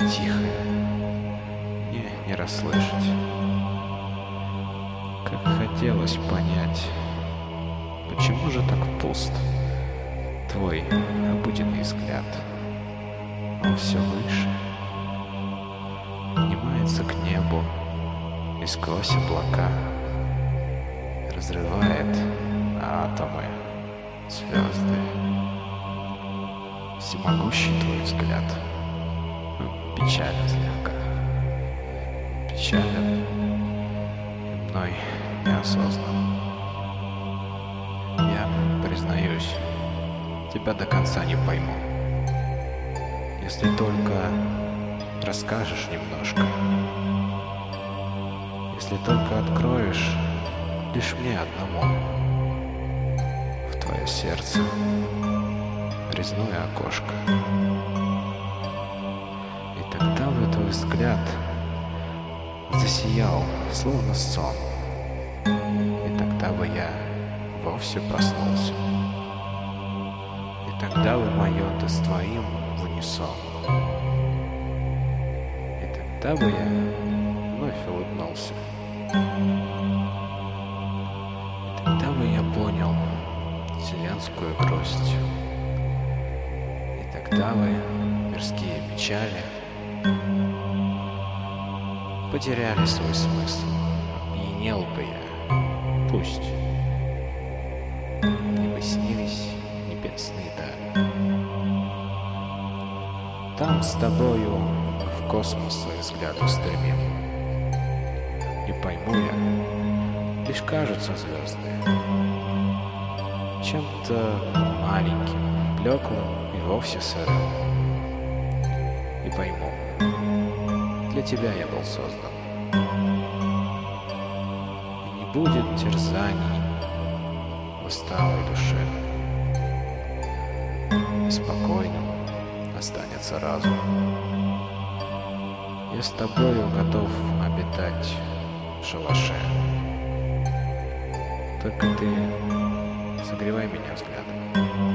Тихо, не не расслышать. Как хотелось понять, почему же так пуст твой обыденный взгляд. Он все выше, поднимается к небу и сквозь облака разрывает атомы звезды. Всемогущий твой взгляд — печален слегка, печален и мной неосознан. Я признаюсь, тебя до конца не пойму. Если только расскажешь немножко. Если только откроешь лишь мне одному в твое сердце резное окошко. Взгляд засиял, словно сон. И тогда бы я вовсе проснулся. И тогда бы мое ты с твоим в унисон. И тогда бы я вновь улыбнулся. И тогда бы я понял вселенскую грусть. И тогда бы мирские печали потеряли свой смысл. Опьянел бы я, пусть не бы снились небесные дали. Там с тобою в космос свой взгляд устремим. Не пойму я, лишь кажутся звезды чем-то маленьким, блеклым и вовсе сырым. И пойму, для тебя я был создан. И не будет терзаний в усталой душе. И спокойным останется разум. Я с тобою готов обитать в шалаше. Только ты согревай меня взглядом.